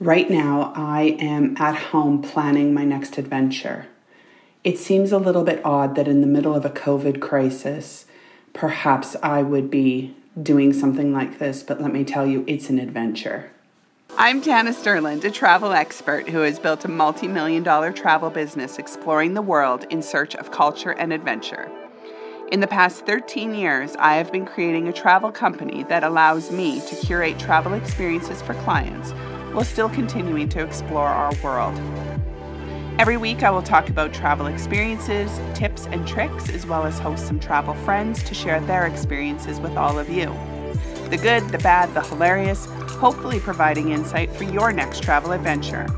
Right now, I am at home planning my next adventure. It seems a little bit odd that in the middle of a COVID crisis, perhaps I would be doing something like this, but let me tell you, it's an adventure. I'm Tanis Sterland, a travel expert who has built a multi million dollar travel business exploring the world in search of culture and adventure. In the past 13 years, I have been creating a travel company that allows me to curate travel experiences for clients while still continuing to explore our world. Every week, I will talk about travel experiences, tips, and tricks, as well as host some travel friends to share their experiences with all of you. The good, the bad, the hilarious, hopefully providing insight for your next travel adventure.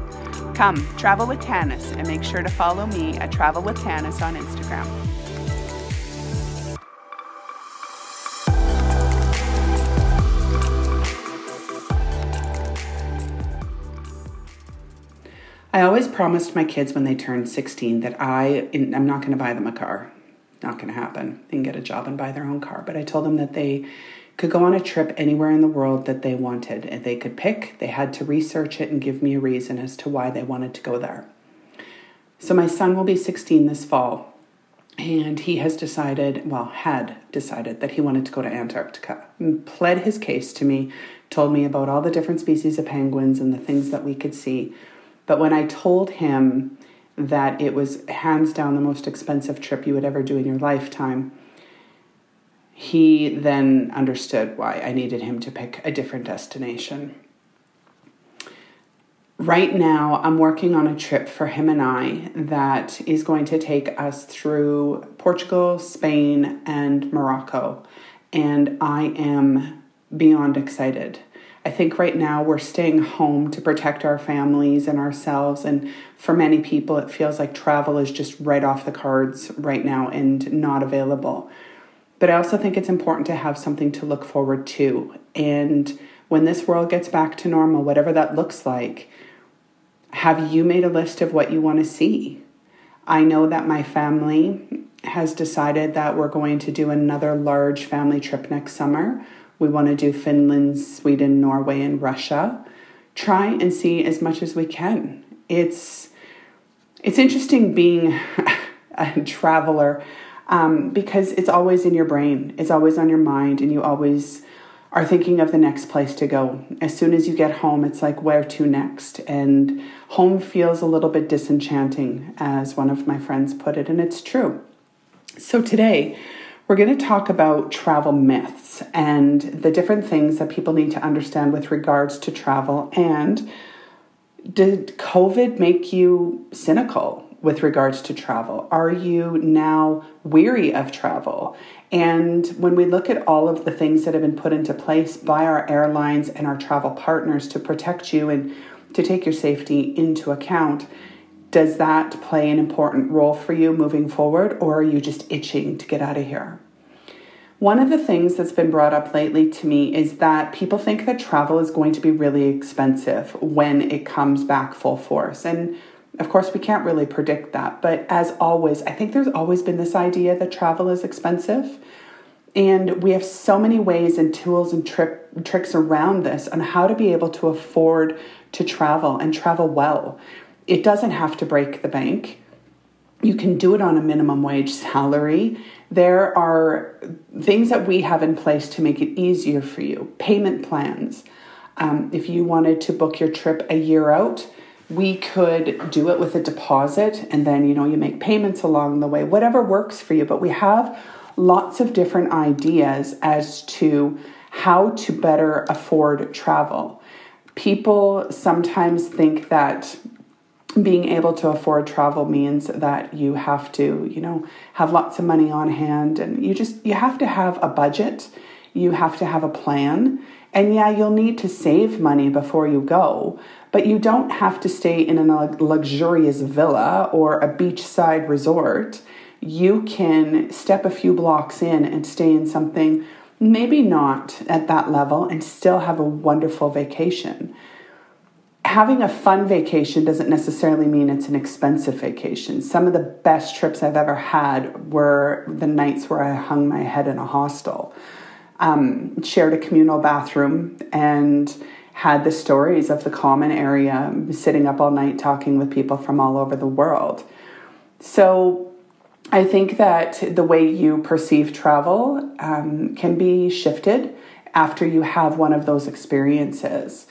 Come, travel with Tanis, and make sure to follow me at Travel with Tanis on Instagram. I always promised my kids when they turned 16 that I, I'm not going to buy them a car. Not going to happen. They can get a job and buy their own car. But I told them that they could go on a trip anywhere in the world that they wanted. If they could pick, they had to research it and give me a reason as to why they wanted to go there. So my son will be 16 this fall, and he has decided, well, had decided that he wanted to go to Antarctica. And pled his case to me, told me about all the different species of penguins and the things that we could see. But when I told him that it was hands down the most expensive trip you would ever do in your lifetime, he then understood why I needed him to pick a different destination. Right now, I'm working on a trip for him and I that is going to take us through Portugal, Spain, and Morocco. And I am beyond excited. I think right now we're staying home to protect our families and ourselves. And for many people, it feels like travel is just right off the cards right now and not available. But I also think it's important to have something to look forward to. And when this world gets back to normal, whatever that looks like, have you made a list of what you want to see? I know that my family has decided that we're going to do another large family trip next summer we want to do Finland, Sweden, Norway, and Russia. Try and see as much as we can. It's it's interesting being a traveler um, because it's always in your brain, it's always on your mind, and you always are thinking of the next place to go. As soon as you get home, it's like, where to next? And home feels a little bit disenchanting, as one of my friends put it, and it's true. So today, we're going to talk about travel myths and the different things that people need to understand with regards to travel. And did COVID make you cynical with regards to travel? Are you now weary of travel? And when we look at all of the things that have been put into place by our airlines and our travel partners to protect you and to take your safety into account, does that play an important role for you moving forward, or are you just itching to get out of here? One of the things that's been brought up lately to me is that people think that travel is going to be really expensive when it comes back full force. And of course, we can't really predict that. But as always, I think there's always been this idea that travel is expensive. And we have so many ways and tools and trip, tricks around this on how to be able to afford to travel and travel well. It doesn't have to break the bank. You can do it on a minimum wage salary. There are things that we have in place to make it easier for you. Payment plans. Um, if you wanted to book your trip a year out, we could do it with a deposit and then you know you make payments along the way whatever works for you but we have lots of different ideas as to how to better afford travel people sometimes think that being able to afford travel means that you have to, you know, have lots of money on hand and you just you have to have a budget, you have to have a plan. And yeah, you'll need to save money before you go, but you don't have to stay in a luxurious villa or a beachside resort. You can step a few blocks in and stay in something maybe not at that level and still have a wonderful vacation having a fun vacation doesn't necessarily mean it's an expensive vacation. Some of the best trips I've ever had were the nights where I hung my head in a hostel, um, shared a communal bathroom, and had the stories of the common area, sitting up all night talking with people from all over the world. So I think that the way you perceive travel um, can be shifted after you have one of those experiences.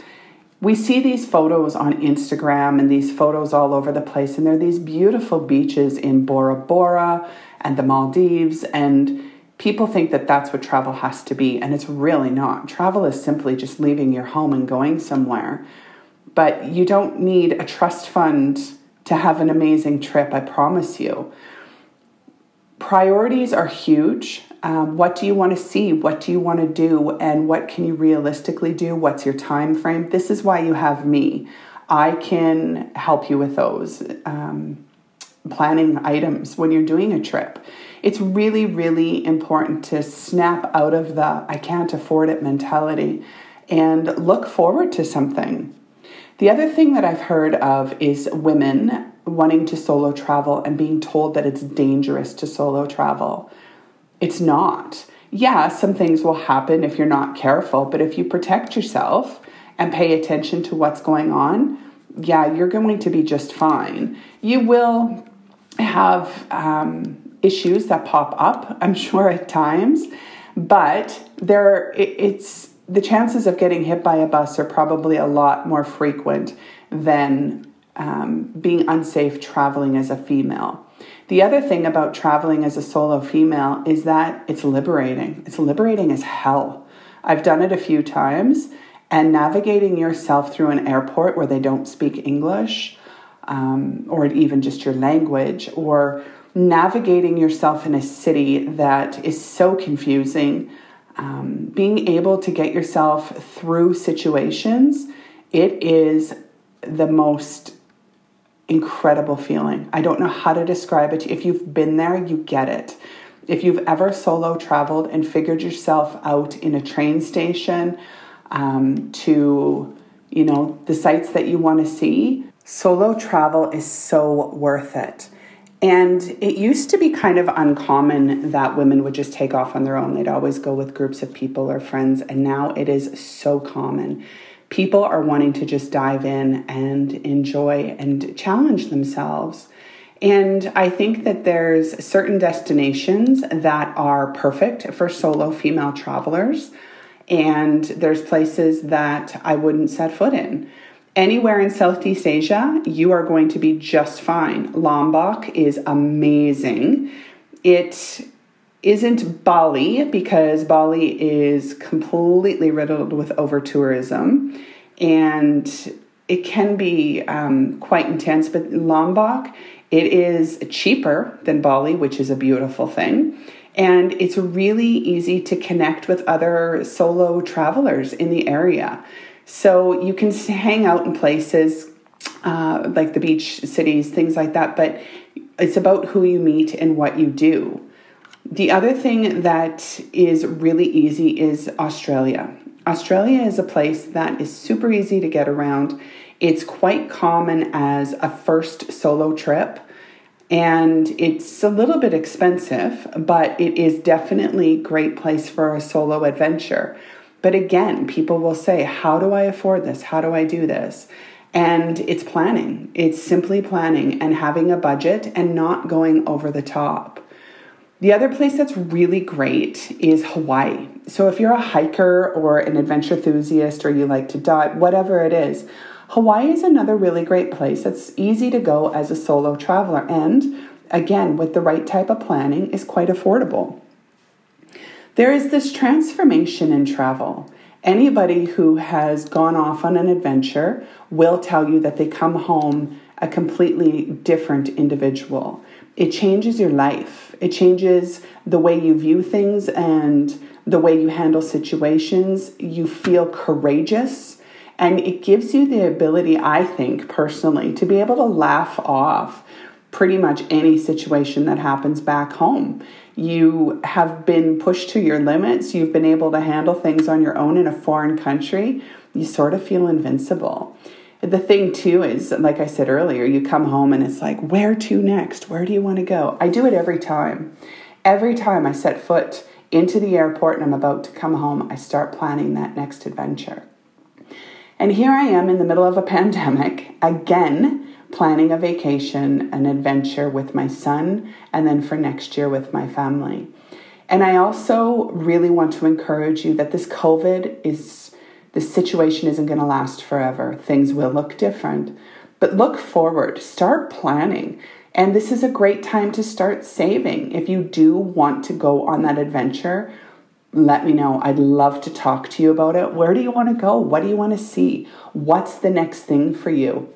We see these photos on Instagram and these photos all over the place, and there are these beautiful beaches in Bora Bora and the Maldives, and people think that that's what travel has to be, and it's really not. Travel is simply just leaving your home and going somewhere. But you don't need a trust fund to have an amazing trip, I promise you. Priorities are huge. Um, what do you want to see? What do you want to do? And what can you realistically do? What's your time frame? This is why you have me. I can help you with those um, planning items when you're doing a trip. It's really, really important to snap out of the I can't afford it mentality and look forward to something. The other thing that I've heard of is women wanting to solo travel and being told that it's dangerous to solo travel. It's not. Yeah, some things will happen if you're not careful, but if you protect yourself and pay attention to what's going on, yeah, you're going to be just fine. You will have um, issues that pop up, I'm sure at times, but there it's the chances of getting hit by a bus are probably a lot more frequent than um, being unsafe traveling as a female. The other thing about traveling as a solo female is that it's liberating. It's liberating as hell. I've done it a few times, and navigating yourself through an airport where they don't speak English, um, or even just your language, or navigating yourself in a city that is so confusing, um, being able to get yourself through situations, it is the most incredible feeling. I don't know how to describe it. If you've been there, you get it. If you've ever solo traveled and figured yourself out in a train station um, to, you know, the sites that you want to see, solo travel is so worth it. And it used to be kind of uncommon that women would just take off on their own. They'd always go with groups of people or friends. And now it is so common people are wanting to just dive in and enjoy and challenge themselves. And I think that there's certain destinations that are perfect for solo female travelers, and there's places that I wouldn't set foot in. Anywhere in Southeast Asia, you are going to be just fine. Lombok is amazing. It isn't Bali because Bali is completely riddled with over tourism and it can be um, quite intense. But Lombok, it is cheaper than Bali, which is a beautiful thing. And it's really easy to connect with other solo travelers in the area. So you can hang out in places uh, like the beach cities, things like that, but it's about who you meet and what you do. The other thing that is really easy is Australia. Australia is a place that is super easy to get around. It's quite common as a first solo trip and it's a little bit expensive, but it is definitely a great place for a solo adventure. But again, people will say, How do I afford this? How do I do this? And it's planning. It's simply planning and having a budget and not going over the top. The other place that's really great is Hawaii. So, if you're a hiker or an adventure enthusiast or you like to dive, whatever it is, Hawaii is another really great place that's easy to go as a solo traveler. And again, with the right type of planning, is quite affordable. There is this transformation in travel. Anybody who has gone off on an adventure will tell you that they come home a completely different individual it changes your life. It changes the way you view things and the way you handle situations. You feel courageous. And it gives you the ability, I think personally, to be able to laugh off pretty much any situation that happens back home. You have been pushed to your limits. You've been able to handle things on your own in a foreign country. You sort of feel invincible the thing too is like i said earlier you come home and it's like where to next? Where do you want to go? I do it every time. Every time i set foot into the airport and i'm about to come home i start planning that next adventure. And here I am in the middle of a pandemic, again, planning a vacation, an adventure with my son, and then for next year with my family. And I also really want to encourage you that this COVID is, this situation isn't going to last forever. Things will look different. But look forward, start planning. And this is a great time to start saving. If you do want to go on that adventure, let me know. I'd love to talk to you about it. Where do you want to go? What do you want to see? What's the next thing for you?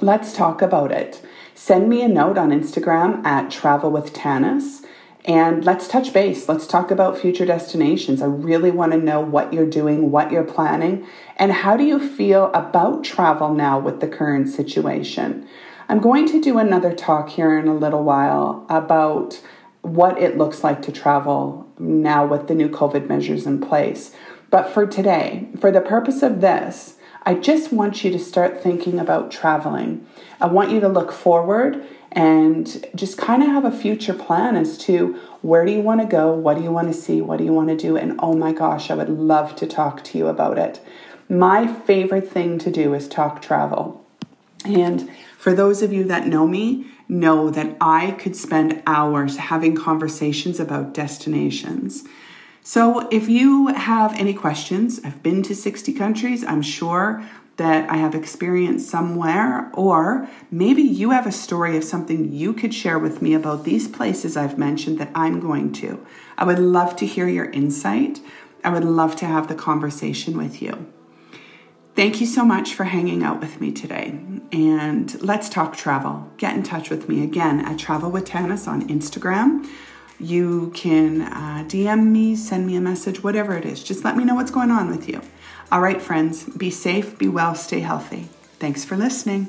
Let's talk about it. Send me a note on Instagram at Travel with Tanis and let's touch base. Let's talk about future destinations. I really want to know what you're doing, what you're planning, and how do you feel about travel now with the current situation. I'm going to do another talk here in a little while about what it looks like to travel now with the new COVID measures in place. But for today, for the purpose of this, I just want you to start thinking about traveling. I want you to look forward and just kind of have a future plan as to where do you want to go, what do you want to see, what do you want to do, and oh my gosh, I would love to talk to you about it. My favorite thing to do is talk travel. And for those of you that know me, know that I could spend hours having conversations about destinations. So, if you have any questions, I've been to 60 countries. I'm sure that I have experienced somewhere, or maybe you have a story of something you could share with me about these places I've mentioned that I'm going to. I would love to hear your insight. I would love to have the conversation with you. Thank you so much for hanging out with me today. And let's talk travel. Get in touch with me again at Travel with Tanis on Instagram. You can uh, DM me, send me a message, whatever it is. Just let me know what's going on with you. All right, friends, be safe, be well, stay healthy. Thanks for listening.